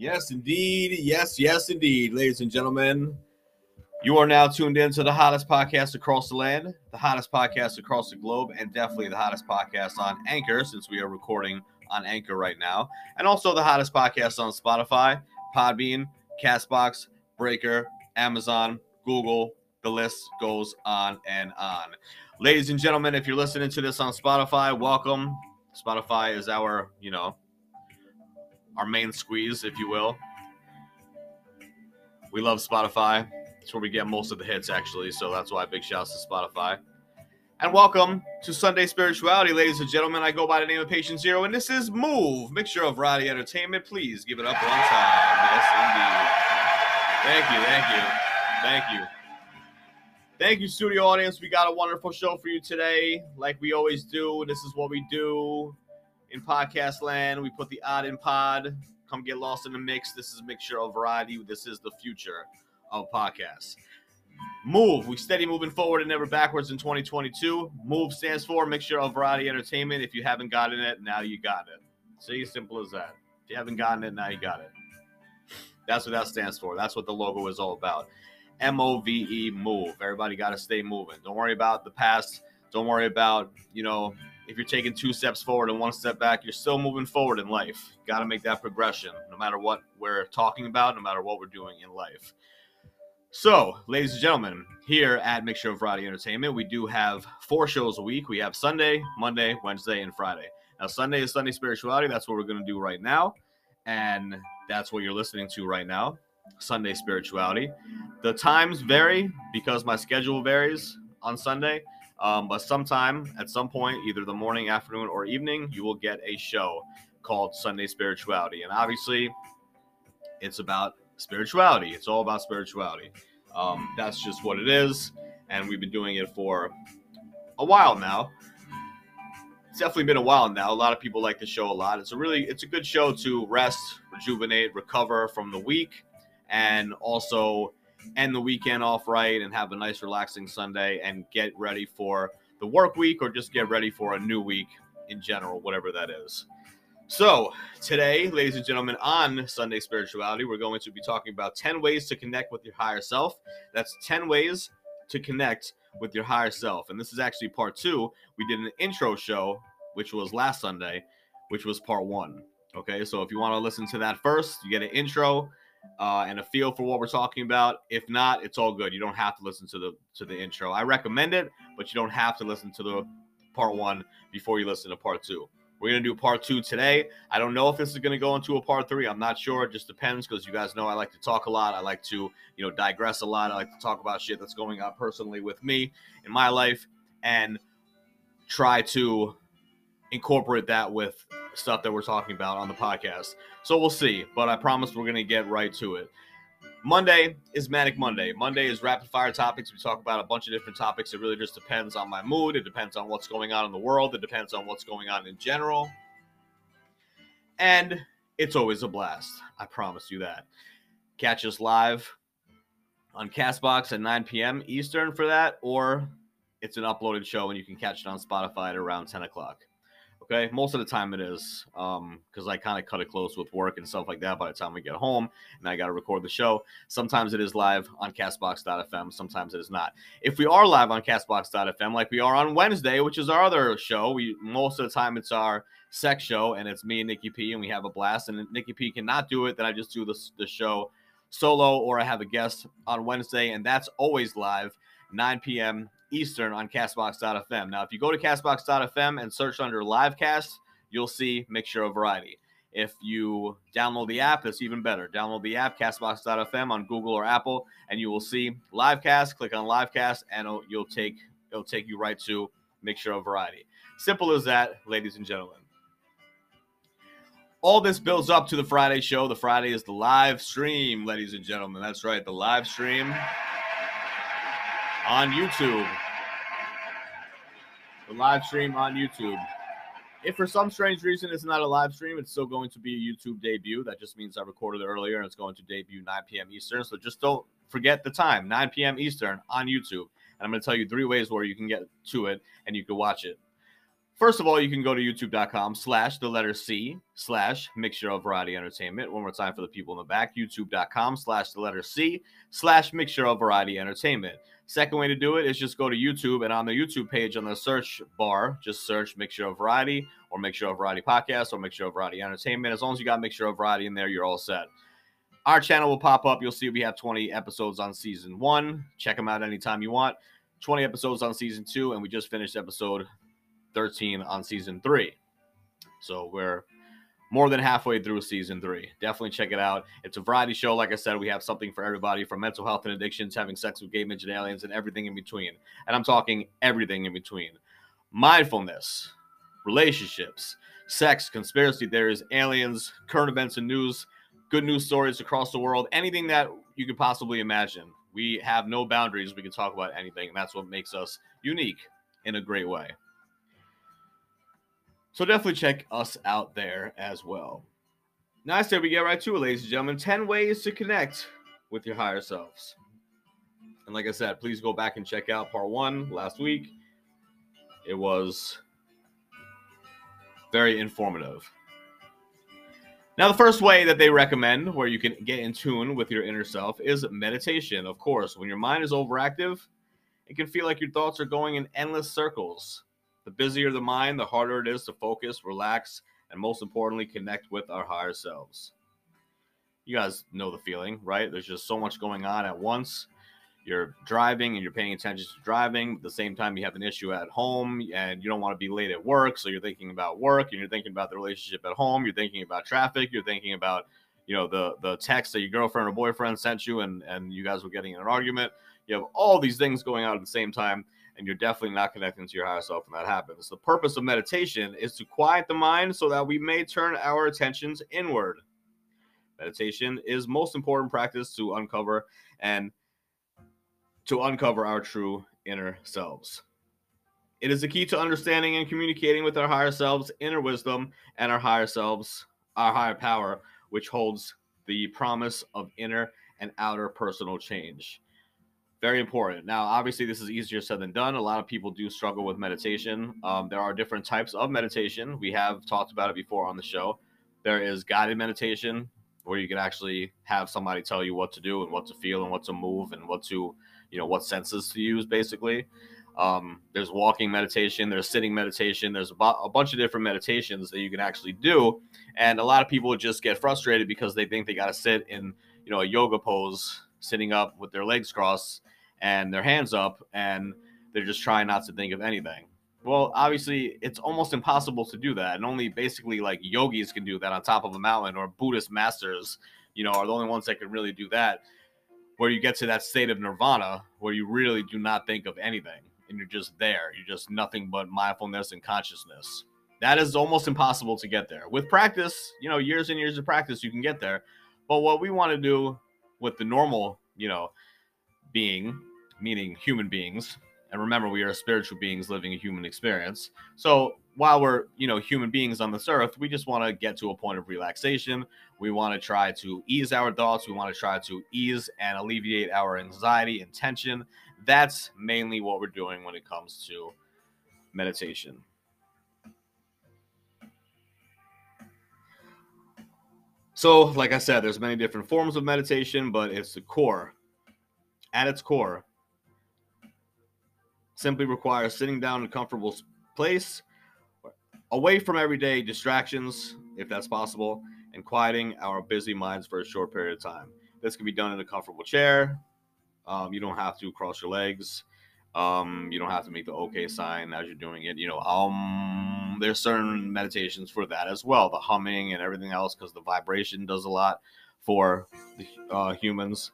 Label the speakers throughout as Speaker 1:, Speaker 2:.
Speaker 1: Yes, indeed. Yes, yes, indeed. Ladies and gentlemen, you are now tuned in to the hottest podcast across the land, the hottest podcast across the globe, and definitely the hottest podcast on Anchor, since we are recording on Anchor right now, and also the hottest podcast on Spotify, Podbean, Castbox, Breaker, Amazon, Google. The list goes on and on. Ladies and gentlemen, if you're listening to this on Spotify, welcome. Spotify is our, you know, our main squeeze, if you will. We love Spotify. It's where we get most of the hits, actually. So that's why big shouts to Spotify. And welcome to Sunday Spirituality, ladies and gentlemen. I go by the name of Patient Zero, and this is Move, mixture of variety entertainment. Please give it up one time. Yes, indeed. Thank you, thank you, thank you. Thank you, studio audience. We got a wonderful show for you today, like we always do. This is what we do in podcast land. We put the odd in pod. Come get lost in the mix. This is a mixture of variety. This is the future of podcasts. Move. We steady moving forward and never backwards in 2022. Move stands for mixture of variety entertainment. If you haven't gotten it, now you got it. See, simple as that. If you haven't gotten it, now you got it. That's what that stands for. That's what the logo is all about. M O V E move. Everybody got to stay moving. Don't worry about the past. Don't worry about, you know, if you're taking two steps forward and one step back, you're still moving forward in life. Got to make that progression no matter what we're talking about, no matter what we're doing in life. So, ladies and gentlemen, here at Mixture of Variety Entertainment, we do have four shows a week. We have Sunday, Monday, Wednesday, and Friday. Now, Sunday is Sunday Spirituality. That's what we're going to do right now. And that's what you're listening to right now Sunday Spirituality. The times vary because my schedule varies on Sunday. Um, but sometime at some point, either the morning, afternoon, or evening, you will get a show called Sunday Spirituality. And obviously, it's about spirituality. It's all about spirituality. Um, that's just what it is. And we've been doing it for a while now. It's definitely been a while now. A lot of people like the show a lot. It's a really, it's a good show to rest, rejuvenate, recover from the week, and also end the weekend off right and have a nice relaxing Sunday and get ready for the work week or just get ready for a new week in general, whatever that is. So, today, ladies and gentlemen, on Sunday Spirituality, we're going to be talking about 10 ways to connect with your higher self. That's 10 ways to connect with your higher self. And this is actually part two. We did an intro show, which was last Sunday, which was part one. Okay, so if you want to listen to that first, you get an intro uh, and a feel for what we're talking about. If not, it's all good. You don't have to listen to the to the intro. I recommend it, but you don't have to listen to the part one before you listen to part two. We're gonna do part two today. I don't know if this is gonna go into a part three. I'm not sure. It just depends because you guys know I like to talk a lot. I like to, you know, digress a lot. I like to talk about shit that's going on personally with me in my life and try to incorporate that with stuff that we're talking about on the podcast. So we'll see, but I promise we're going to get right to it. Monday is Manic Monday. Monday is rapid fire topics. We talk about a bunch of different topics. It really just depends on my mood. It depends on what's going on in the world. It depends on what's going on in general. And it's always a blast. I promise you that. Catch us live on Castbox at 9 p.m. Eastern for that, or it's an uploaded show and you can catch it on Spotify at around 10 o'clock. Okay, most of the time it is um because I kind of cut it close with work and stuff like that. By the time we get home and I got to record the show, sometimes it is live on Castbox.fm, sometimes it is not. If we are live on Castbox.fm, like we are on Wednesday, which is our other show, we most of the time it's our sex show and it's me and Nikki P and we have a blast. And Nikki P cannot do it, then I just do the the show solo or I have a guest on Wednesday, and that's always live 9 p.m. Eastern on Castbox.fm. Now, if you go to Castbox.fm and search under Livecast, you'll see Mixture of Variety. If you download the app, it's even better. Download the app, Castbox.fm on Google or Apple, and you will see Livecast. Click on Livecast, and it'll, you'll take it'll take you right to Mixture of Variety. Simple as that, ladies and gentlemen. All this builds up to the Friday show. The Friday is the live stream, ladies and gentlemen. That's right, the live stream on YouTube. The live stream on YouTube. If for some strange reason it's not a live stream, it's still going to be a YouTube debut. That just means I recorded it earlier and it's going to debut 9 p.m. Eastern. So just don't forget the time 9 p.m. Eastern on YouTube. And I'm going to tell you three ways where you can get to it and you can watch it. First of all, you can go to youtube.com slash the letter C slash mixture of variety entertainment. One more time for the people in the back, youtube.com slash the letter C slash mixture of variety entertainment. Second way to do it is just go to YouTube and on the YouTube page on the search bar, just search mixture of variety or mixture of variety podcast or mixture of variety entertainment. As long as you got mixture of variety in there, you're all set. Our channel will pop up. You'll see we have 20 episodes on season one. Check them out anytime you want. 20 episodes on season two, and we just finished episode 13 on season three. So we're more than halfway through season three. Definitely check it out. It's a variety show. Like I said, we have something for everybody from mental health and addictions, having sex with gay midget aliens, and everything in between. And I'm talking everything in between mindfulness, relationships, sex, conspiracy theories, aliens, current events and news, good news stories across the world, anything that you could possibly imagine. We have no boundaries. We can talk about anything. And that's what makes us unique in a great way. So definitely check us out there as well. I say we get right to it, ladies and gentlemen. 10 ways to connect with your higher selves. And like I said, please go back and check out part one last week. It was very informative. Now, the first way that they recommend where you can get in tune with your inner self is meditation. Of course, when your mind is overactive, it can feel like your thoughts are going in endless circles. The busier the mind, the harder it is to focus, relax, and most importantly, connect with our higher selves. You guys know the feeling, right? There's just so much going on at once. You're driving and you're paying attention to driving. At the same time, you have an issue at home and you don't want to be late at work. So you're thinking about work and you're thinking about the relationship at home. You're thinking about traffic. You're thinking about, you know, the the text that your girlfriend or boyfriend sent you and, and you guys were getting in an argument. You have all these things going on at the same time and you're definitely not connecting to your higher self when that happens. The purpose of meditation is to quiet the mind so that we may turn our attentions inward. Meditation is most important practice to uncover and to uncover our true inner selves. It is the key to understanding and communicating with our higher selves, inner wisdom, and our higher selves, our higher power, which holds the promise of inner and outer personal change. Very important. Now, obviously, this is easier said than done. A lot of people do struggle with meditation. Um, there are different types of meditation. We have talked about it before on the show. There is guided meditation, where you can actually have somebody tell you what to do and what to feel and what to move and what to, you know, what senses to use, basically. Um, there's walking meditation, there's sitting meditation, there's a, bu- a bunch of different meditations that you can actually do. And a lot of people just get frustrated because they think they got to sit in, you know, a yoga pose, sitting up with their legs crossed and their hands up and they're just trying not to think of anything. Well, obviously, it's almost impossible to do that, and only basically like yogis can do that on top of a mountain, or Buddhist masters, you know, are the only ones that can really do that. Where you get to that state of nirvana, where you really do not think of anything, and you're just there. You're just nothing but mindfulness and consciousness. That is almost impossible to get there. With practice, you know, years and years of practice, you can get there. But what we want to do with the normal, you know, being meaning human beings. And remember, we are spiritual beings living a human experience. So while we're, you know, human beings on this earth, we just want to get to a point of relaxation. We want to try to ease our thoughts. We want to try to ease and alleviate our anxiety and tension. That's mainly what we're doing when it comes to meditation. So, like I said, there's many different forms of meditation, but it's the core. At its core, simply requires sitting down in a comfortable place, away from everyday distractions, if that's possible, and quieting our busy minds for a short period of time. This can be done in a comfortable chair. Um, you don't have to cross your legs. Um, you don't have to make the OK sign as you're doing it. You know, um, there's certain meditations for that as well. The humming and everything else, because the vibration does a lot for the, uh, humans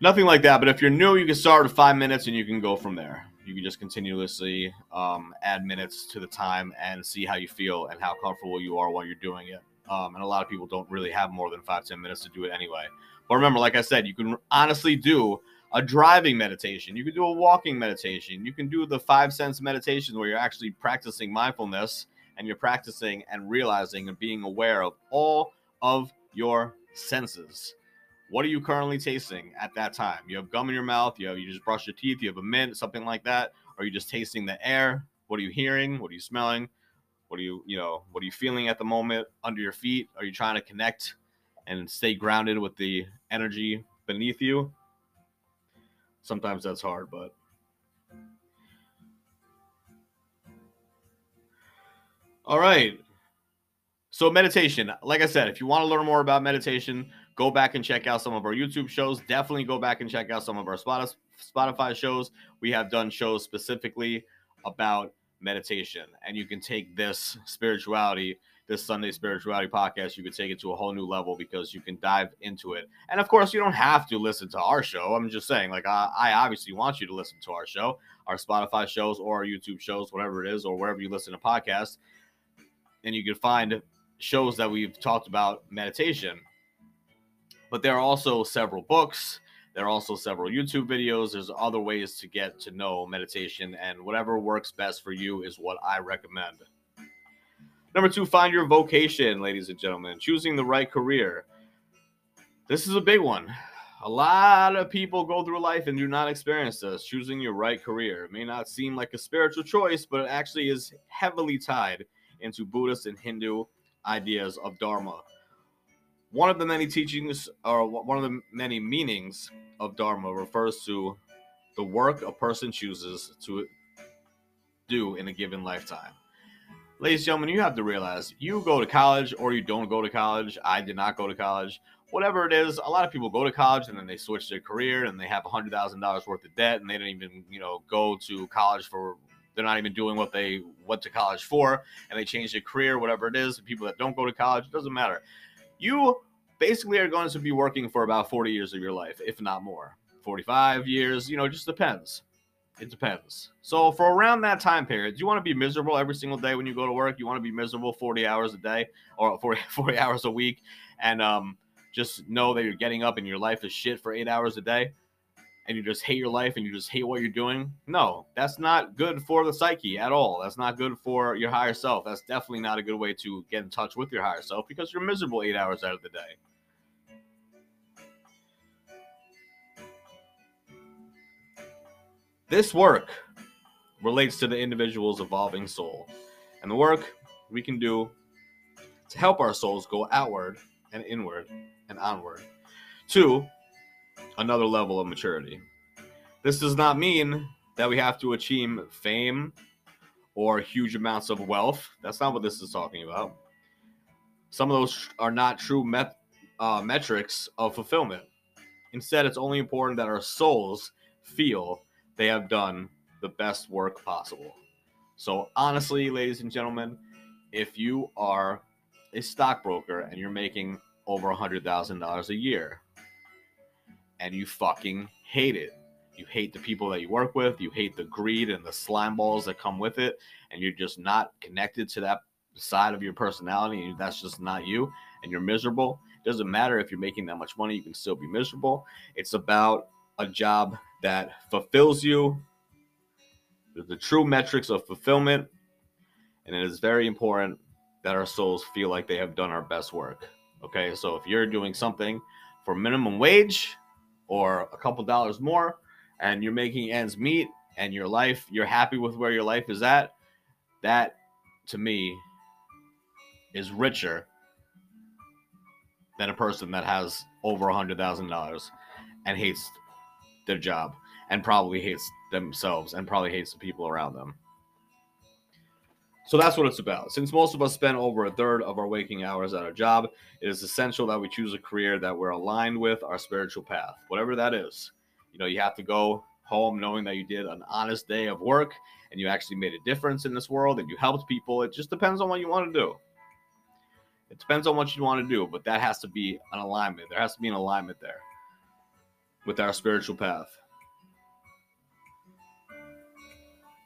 Speaker 1: nothing like that. But if you're new, you can start with five minutes and you can go from there. You can just continuously um, add minutes to the time and see how you feel and how comfortable you are while you're doing it. Um, and a lot of people don't really have more than five ten minutes to do it anyway. But remember, like I said, you can honestly do a driving meditation. You can do a walking meditation. You can do the five sense meditation where you're actually practicing mindfulness and you're practicing and realizing and being aware of all of your senses. What are you currently tasting at that time? You have gum in your mouth, you have you just brush your teeth, you have a mint, something like that. Are you just tasting the air? What are you hearing? What are you smelling? What are you, you know, what are you feeling at the moment under your feet? Are you trying to connect and stay grounded with the energy beneath you? Sometimes that's hard, but All right. So meditation, like I said, if you want to learn more about meditation, go back and check out some of our YouTube shows. Definitely go back and check out some of our Spotify shows. We have done shows specifically about meditation, and you can take this spirituality, this Sunday spirituality podcast, you can take it to a whole new level because you can dive into it. And of course, you don't have to listen to our show. I'm just saying, like, I, I obviously want you to listen to our show, our Spotify shows, or our YouTube shows, whatever it is, or wherever you listen to podcasts. And you can find shows that we've talked about meditation but there are also several books. There are also several YouTube videos. There's other ways to get to know meditation, and whatever works best for you is what I recommend. Number two, find your vocation, ladies and gentlemen. Choosing the right career. This is a big one. A lot of people go through life and do not experience this. Choosing your right career it may not seem like a spiritual choice, but it actually is heavily tied into Buddhist and Hindu ideas of Dharma. One of the many teachings or one of the many meanings of dharma refers to the work a person chooses to do in a given lifetime. Ladies and gentlemen you have to realize you go to college or you don't go to college. I did not go to college. Whatever it is a lot of people go to college and then they switch their career and they have a hundred thousand dollars worth of debt and they didn't even you know go to college for they're not even doing what they went to college for and they change their career whatever it is people that don't go to college it doesn't matter you basically are going to be working for about 40 years of your life, if not more. 45 years, you know, it just depends. It depends. So for around that time period, you want to be miserable every single day when you go to work? You want to be miserable 40 hours a day or 40, 40 hours a week and um, just know that you're getting up and your life is shit for eight hours a day? And you just hate your life and you just hate what you're doing. No, that's not good for the psyche at all. That's not good for your higher self. That's definitely not a good way to get in touch with your higher self because you're miserable eight hours out of the day. This work relates to the individual's evolving soul and the work we can do to help our souls go outward and inward and onward to another level of maturity. This does not mean that we have to achieve fame or huge amounts of wealth. That's not what this is talking about. Some of those are not true met, uh, metrics of fulfillment. Instead, it's only important that our souls feel they have done the best work possible. So, honestly, ladies and gentlemen, if you are a stockbroker and you're making over $100,000 a year, and you fucking hate it. You hate the people that you work with, you hate the greed and the slime balls that come with it, and you're just not connected to that side of your personality, and that's just not you, and you're miserable. It doesn't matter if you're making that much money, you can still be miserable. It's about a job that fulfills you, the true metrics of fulfillment, and it is very important that our souls feel like they have done our best work. Okay, so if you're doing something for minimum wage, or a couple dollars more and you're making ends meet and your life you're happy with where your life is at that to me is richer than a person that has over a hundred thousand dollars and hates their job and probably hates themselves and probably hates the people around them so that's what it's about. Since most of us spend over a third of our waking hours at our job, it is essential that we choose a career that we're aligned with our spiritual path, whatever that is. You know, you have to go home knowing that you did an honest day of work and you actually made a difference in this world and you helped people. It just depends on what you want to do. It depends on what you want to do, but that has to be an alignment. There has to be an alignment there with our spiritual path.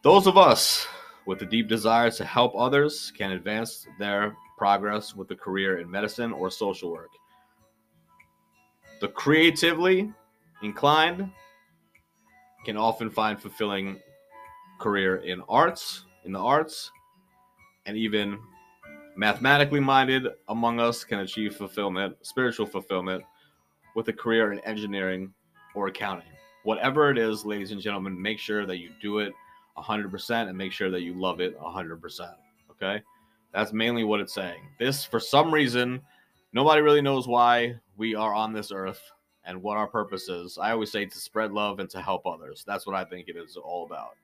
Speaker 1: Those of us with a deep desire to help others can advance their progress with a career in medicine or social work. The creatively inclined can often find fulfilling career in arts, in the arts, and even mathematically minded among us can achieve fulfillment, spiritual fulfillment, with a career in engineering or accounting. Whatever it is, ladies and gentlemen, make sure that you do it 100% and make sure that you love it 100%. Okay? That's mainly what it's saying. This, for some reason, nobody really knows why we are on this earth and what our purpose is. I always say to spread love and to help others. That's what I think it is all about.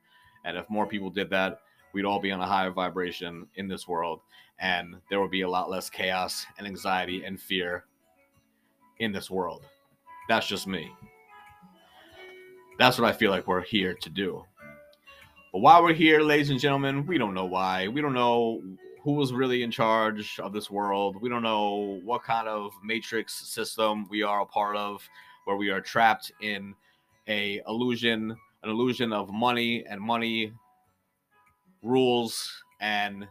Speaker 1: And if more people did that, we'd all be on a higher vibration in this world and there would be a lot less chaos and anxiety and fear in this world. That's just me. That's what I feel like we're here to do. But while we're here, ladies and gentlemen, we don't know why. We don't know who was really in charge of this world. We don't know what kind of matrix system we are a part of, where we are trapped in a illusion, an illusion of money and money rules and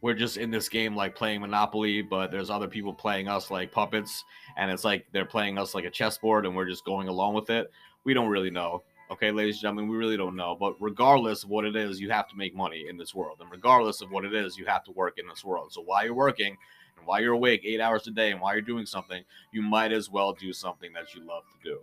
Speaker 1: we're just in this game like playing Monopoly, but there's other people playing us like puppets, and it's like they're playing us like a chessboard, and we're just going along with it. We don't really know. Okay, ladies and gentlemen, we really don't know. But regardless of what it is, you have to make money in this world. And regardless of what it is, you have to work in this world. So while you're working and while you're awake eight hours a day and while you're doing something, you might as well do something that you love to do.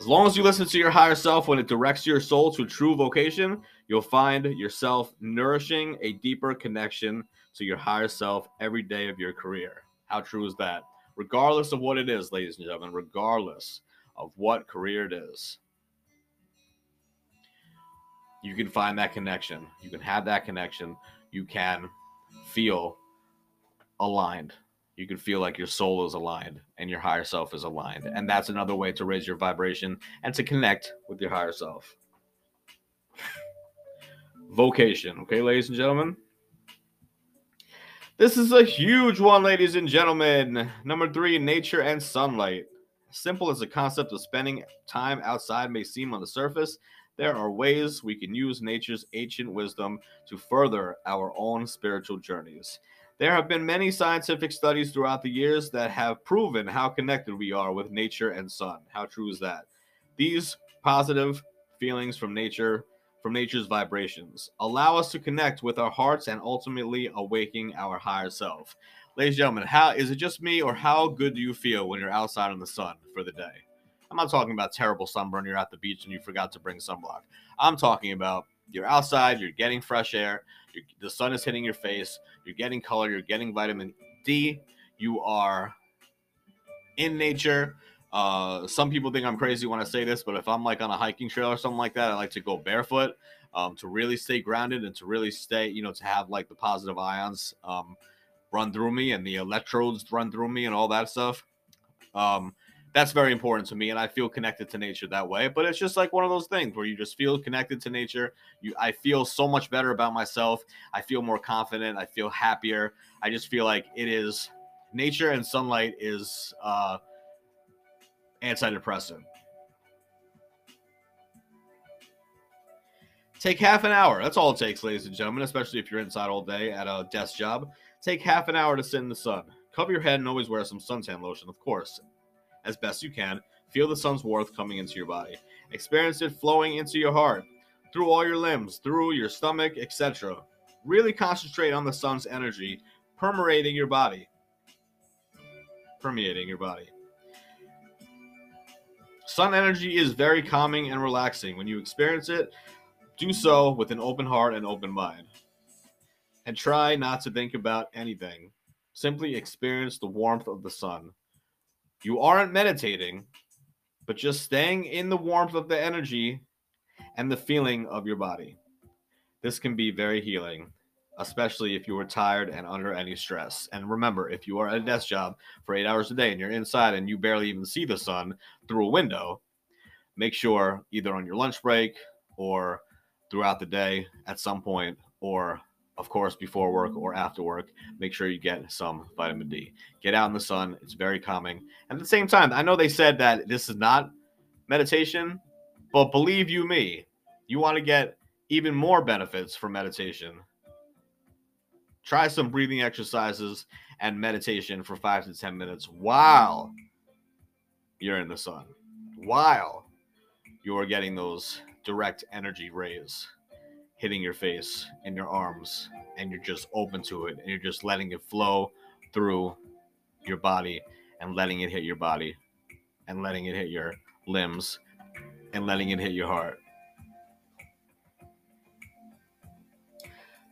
Speaker 1: As long as you listen to your higher self when it directs your soul to true vocation, you'll find yourself nourishing a deeper connection to your higher self every day of your career. How true is that? Regardless of what it is, ladies and gentlemen, regardless of what career it is, you can find that connection. You can have that connection. You can feel aligned you can feel like your soul is aligned and your higher self is aligned. And that's another way to raise your vibration and to connect with your higher self. Vocation, okay, ladies and gentlemen? This is a huge one, ladies and gentlemen. Number three, nature and sunlight. Simple as the concept of spending time outside may seem on the surface, there are ways we can use nature's ancient wisdom to further our own spiritual journeys. There have been many scientific studies throughout the years that have proven how connected we are with nature and sun. How true is that? These positive feelings from nature, from nature's vibrations, allow us to connect with our hearts and ultimately awaking our higher self. Ladies and gentlemen, how is it just me or how good do you feel when you're outside in the sun for the day? I'm not talking about terrible sunburn, you're at the beach and you forgot to bring sunblock. I'm talking about you're outside, you're getting fresh air, the sun is hitting your face, you're getting color, you're getting vitamin D, you are in nature. Uh, some people think I'm crazy when I say this, but if I'm like on a hiking trail or something like that, I like to go barefoot um, to really stay grounded and to really stay, you know, to have like the positive ions um, run through me and the electrodes run through me and all that stuff. Um, that's very important to me and i feel connected to nature that way but it's just like one of those things where you just feel connected to nature. You i feel so much better about myself. I feel more confident. I feel happier. I just feel like it is nature and sunlight is uh antidepressant take half an hour that's all it takes ladies and gentlemen especially if you're inside all day at a desk job take half an hour to sit in the sun cover your head and always wear some suntan lotion of course as best you can. Feel the sun's warmth coming into your body. Experience it flowing into your heart, through all your limbs, through your stomach, etc. Really concentrate on the sun's energy permeating your body. Permeating your body. Sun energy is very calming and relaxing. When you experience it, do so with an open heart and open mind. And try not to think about anything. Simply experience the warmth of the sun. You aren't meditating, but just staying in the warmth of the energy and the feeling of your body. This can be very healing, especially if you are tired and under any stress. And remember, if you are at a desk job for eight hours a day and you're inside and you barely even see the sun through a window, make sure either on your lunch break or throughout the day at some point or of course, before work or after work, make sure you get some vitamin D. Get out in the sun, it's very calming. And at the same time, I know they said that this is not meditation, but believe you me, you want to get even more benefits from meditation. Try some breathing exercises and meditation for five to 10 minutes while you're in the sun, while you're getting those direct energy rays hitting your face and your arms, and you're just open to it and you're just letting it flow through your body and letting it hit your body and letting it hit your limbs and letting it hit your heart.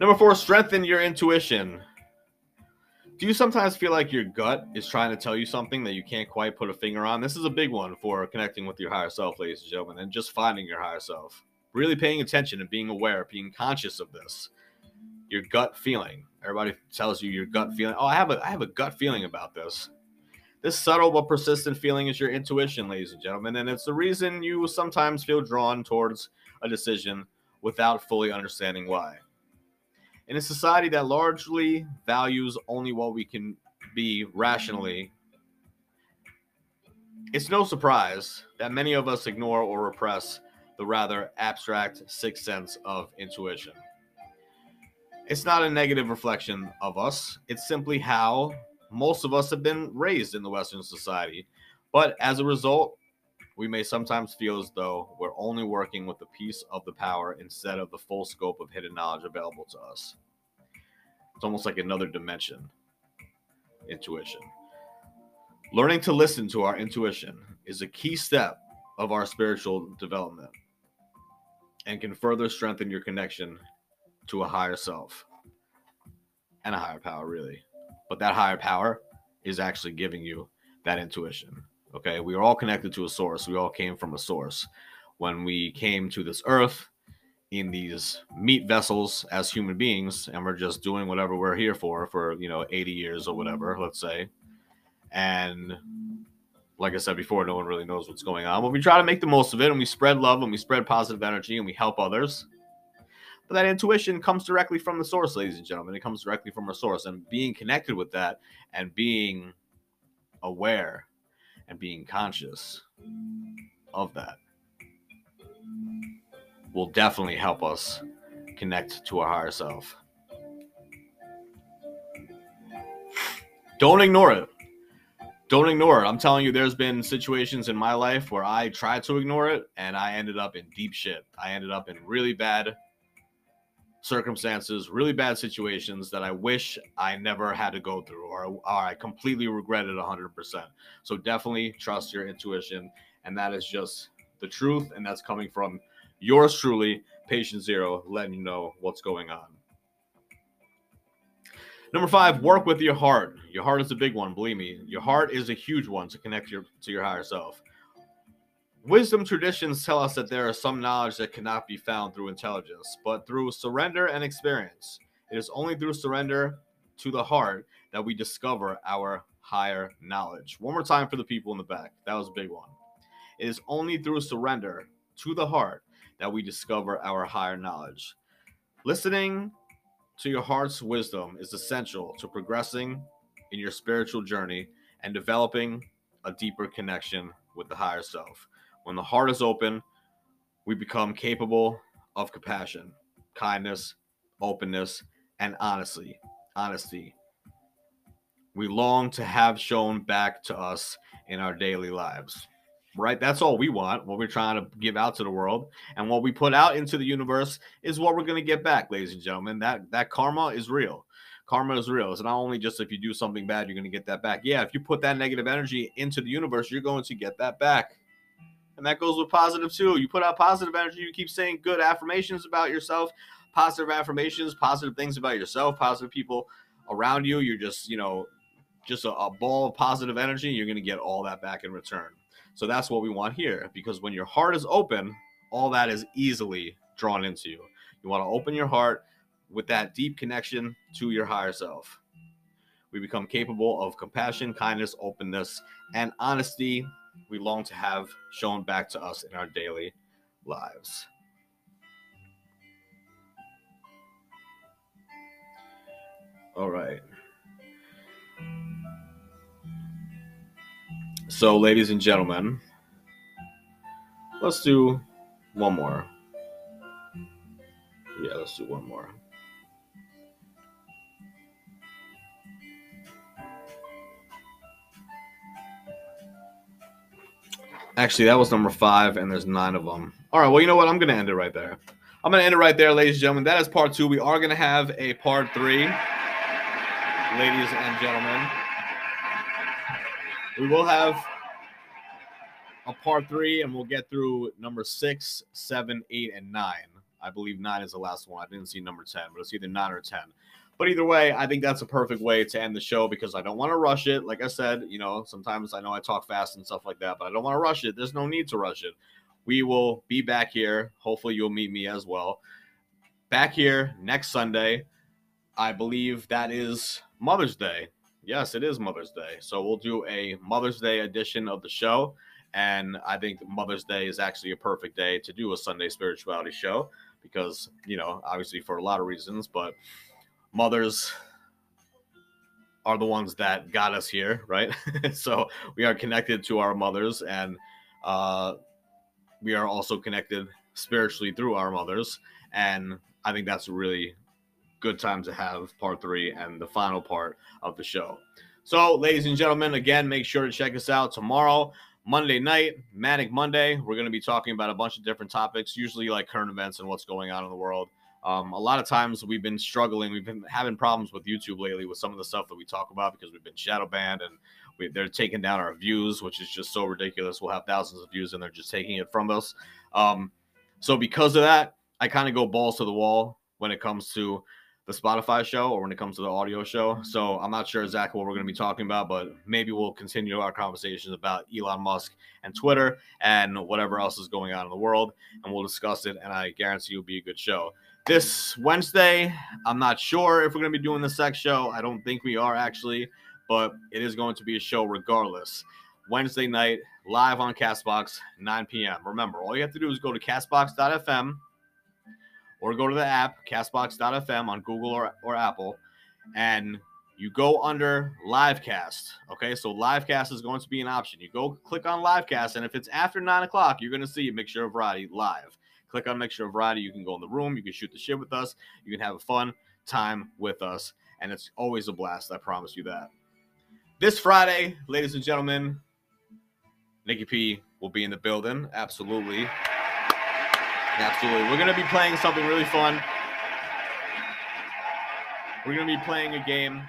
Speaker 1: Number four, strengthen your intuition. Do you sometimes feel like your gut is trying to tell you something that you can't quite put a finger on? This is a big one for connecting with your higher self, ladies and gentlemen, and just finding your higher self. Really paying attention and being aware, being conscious of this. Your gut feeling. Everybody tells you your gut feeling. Oh, I have a I have a gut feeling about this. This subtle but persistent feeling is your intuition, ladies and gentlemen, and it's the reason you sometimes feel drawn towards a decision without fully understanding why. In a society that largely values only what we can be rationally, it's no surprise that many of us ignore or repress the rather abstract sixth sense of intuition. It's not a negative reflection of us, it's simply how most of us have been raised in the Western society. But as a result, we may sometimes feel as though we're only working with a piece of the power instead of the full scope of hidden knowledge available to us. It's almost like another dimension intuition. Learning to listen to our intuition is a key step of our spiritual development and can further strengthen your connection to a higher self and a higher power, really. But that higher power is actually giving you that intuition. Okay, we are all connected to a source. We all came from a source. When we came to this earth in these meat vessels as human beings, and we're just doing whatever we're here for, for you know, 80 years or whatever, let's say. And like I said before, no one really knows what's going on. But we try to make the most of it and we spread love and we spread positive energy and we help others. But that intuition comes directly from the source, ladies and gentlemen. It comes directly from our source. And being connected with that and being aware and being conscious of that will definitely help us connect to our higher self. Don't ignore it. Don't ignore it. I'm telling you, there's been situations in my life where I tried to ignore it and I ended up in deep shit. I ended up in really bad circumstances, really bad situations that I wish I never had to go through or, or I completely regretted 100%. So definitely trust your intuition. And that is just the truth. And that's coming from yours truly, Patient Zero, letting you know what's going on. Number five, work with your heart. Your heart is a big one, believe me. Your heart is a huge one to connect your to your higher self. Wisdom traditions tell us that there is some knowledge that cannot be found through intelligence, but through surrender and experience. It is only through surrender to the heart that we discover our higher knowledge. One more time for the people in the back. That was a big one. It is only through surrender to the heart that we discover our higher knowledge. Listening to your heart's wisdom is essential to progressing in your spiritual journey and developing a deeper connection with the higher self. When the heart is open, we become capable of compassion, kindness, openness, and honesty. Honesty. We long to have shown back to us in our daily lives right? That's all we want, what we're trying to give out to the world. And what we put out into the universe is what we're going to get back, ladies and gentlemen. That that karma is real. Karma is real. It's not only just if you do something bad, you're going to get that back. Yeah, if you put that negative energy into the universe, you're going to get that back. And that goes with positive too. You put out positive energy, you keep saying good affirmations about yourself, positive affirmations, positive things about yourself, positive people around you. You're just, you know, just a, a ball of positive energy. You're going to get all that back in return. So that's what we want here because when your heart is open, all that is easily drawn into you. You want to open your heart with that deep connection to your higher self. We become capable of compassion, kindness, openness, and honesty we long to have shown back to us in our daily lives. All right. So, ladies and gentlemen, let's do one more. Yeah, let's do one more. Actually, that was number five, and there's nine of them. All right, well, you know what? I'm going to end it right there. I'm going to end it right there, ladies and gentlemen. That is part two. We are going to have a part three, ladies and gentlemen. We will have a part three, and we'll get through number six, seven, eight, and nine. I believe nine is the last one. I didn't see number 10, but it's either nine or 10. But either way, I think that's a perfect way to end the show because I don't want to rush it. Like I said, you know, sometimes I know I talk fast and stuff like that, but I don't want to rush it. There's no need to rush it. We will be back here. Hopefully, you'll meet me as well. Back here next Sunday. I believe that is Mother's Day. Yes, it is Mother's Day. So we'll do a Mother's Day edition of the show. And I think Mother's Day is actually a perfect day to do a Sunday spirituality show because, you know, obviously for a lot of reasons, but mothers are the ones that got us here, right? so we are connected to our mothers and uh, we are also connected spiritually through our mothers. And I think that's a really good time to have part three and the final part of the show. So, ladies and gentlemen, again, make sure to check us out tomorrow. Monday night, Manic Monday, we're going to be talking about a bunch of different topics, usually like current events and what's going on in the world. Um, a lot of times we've been struggling, we've been having problems with YouTube lately with some of the stuff that we talk about because we've been shadow banned and we, they're taking down our views, which is just so ridiculous. We'll have thousands of views and they're just taking it from us. Um, so because of that, I kind of go balls to the wall when it comes to the Spotify show or when it comes to the audio show. So I'm not sure exactly what we're going to be talking about, but maybe we'll continue our conversations about Elon Musk and Twitter and whatever else is going on in the world, and we'll discuss it. And I guarantee it'll be a good show. This Wednesday, I'm not sure if we're going to be doing the sex show. I don't think we are actually, but it is going to be a show regardless. Wednesday night, live on Castbox, 9 p.m. Remember, all you have to do is go to castbox.fm or go to the app castbox.fm on Google or, or Apple and you go under livecast. Okay, so livecast is going to be an option. You go click on livecast, and if it's after nine o'clock, you're going to see a mixture of variety live. Click on mixture of variety. You can go in the room. You can shoot the shit with us. You can have a fun time with us, and it's always a blast. I promise you that. This Friday, ladies and gentlemen, Nikki P will be in the building. Absolutely. Absolutely. We're going to be playing something really fun. We're going to be playing a game.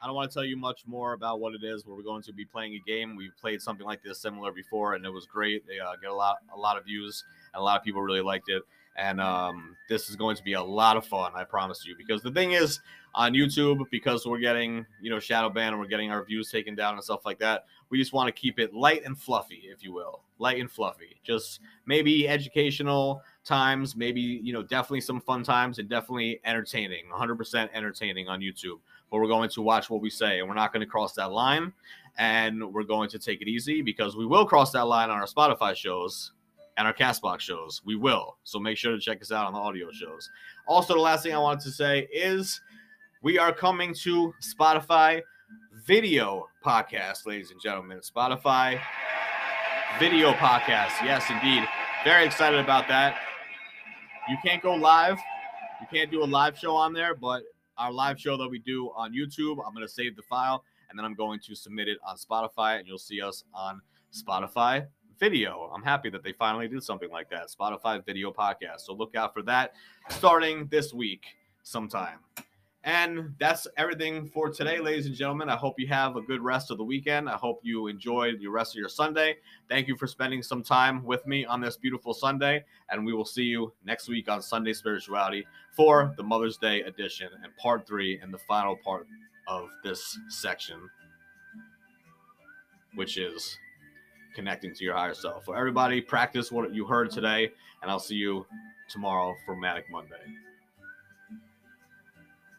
Speaker 1: I don't want to tell you much more about what it is, we're going to be playing a game. We've played something like this similar before, and it was great. They uh, get a lot, a lot of views, and a lot of people really liked it. And um, this is going to be a lot of fun, I promise you. Because the thing is, on YouTube, because we're getting, you know, shadow ban and we're getting our views taken down and stuff like that, we just want to keep it light and fluffy, if you will, light and fluffy. Just maybe educational times, maybe you know, definitely some fun times, and definitely entertaining, 100% entertaining on YouTube. But we're going to watch what we say, and we're not going to cross that line, and we're going to take it easy because we will cross that line on our Spotify shows and our Castbox shows. We will. So make sure to check us out on the audio shows. Also, the last thing I wanted to say is we are coming to Spotify video podcast, ladies and gentlemen. Spotify video podcast. Yes, indeed. Very excited about that. You can't go live. You can't do a live show on there, but our live show that we do on YouTube, I'm going to save the file and then I'm going to submit it on Spotify and you'll see us on Spotify video. I'm happy that they finally did something like that. Spotify video podcast. So look out for that starting this week sometime. And that's everything for today, ladies and gentlemen. I hope you have a good rest of the weekend. I hope you enjoyed the rest of your Sunday. Thank you for spending some time with me on this beautiful Sunday. And we will see you next week on Sunday Spirituality for the Mother's Day edition and part three and the final part of this section, which is connecting to your higher self. For everybody, practice what you heard today, and I'll see you tomorrow for Manic Monday.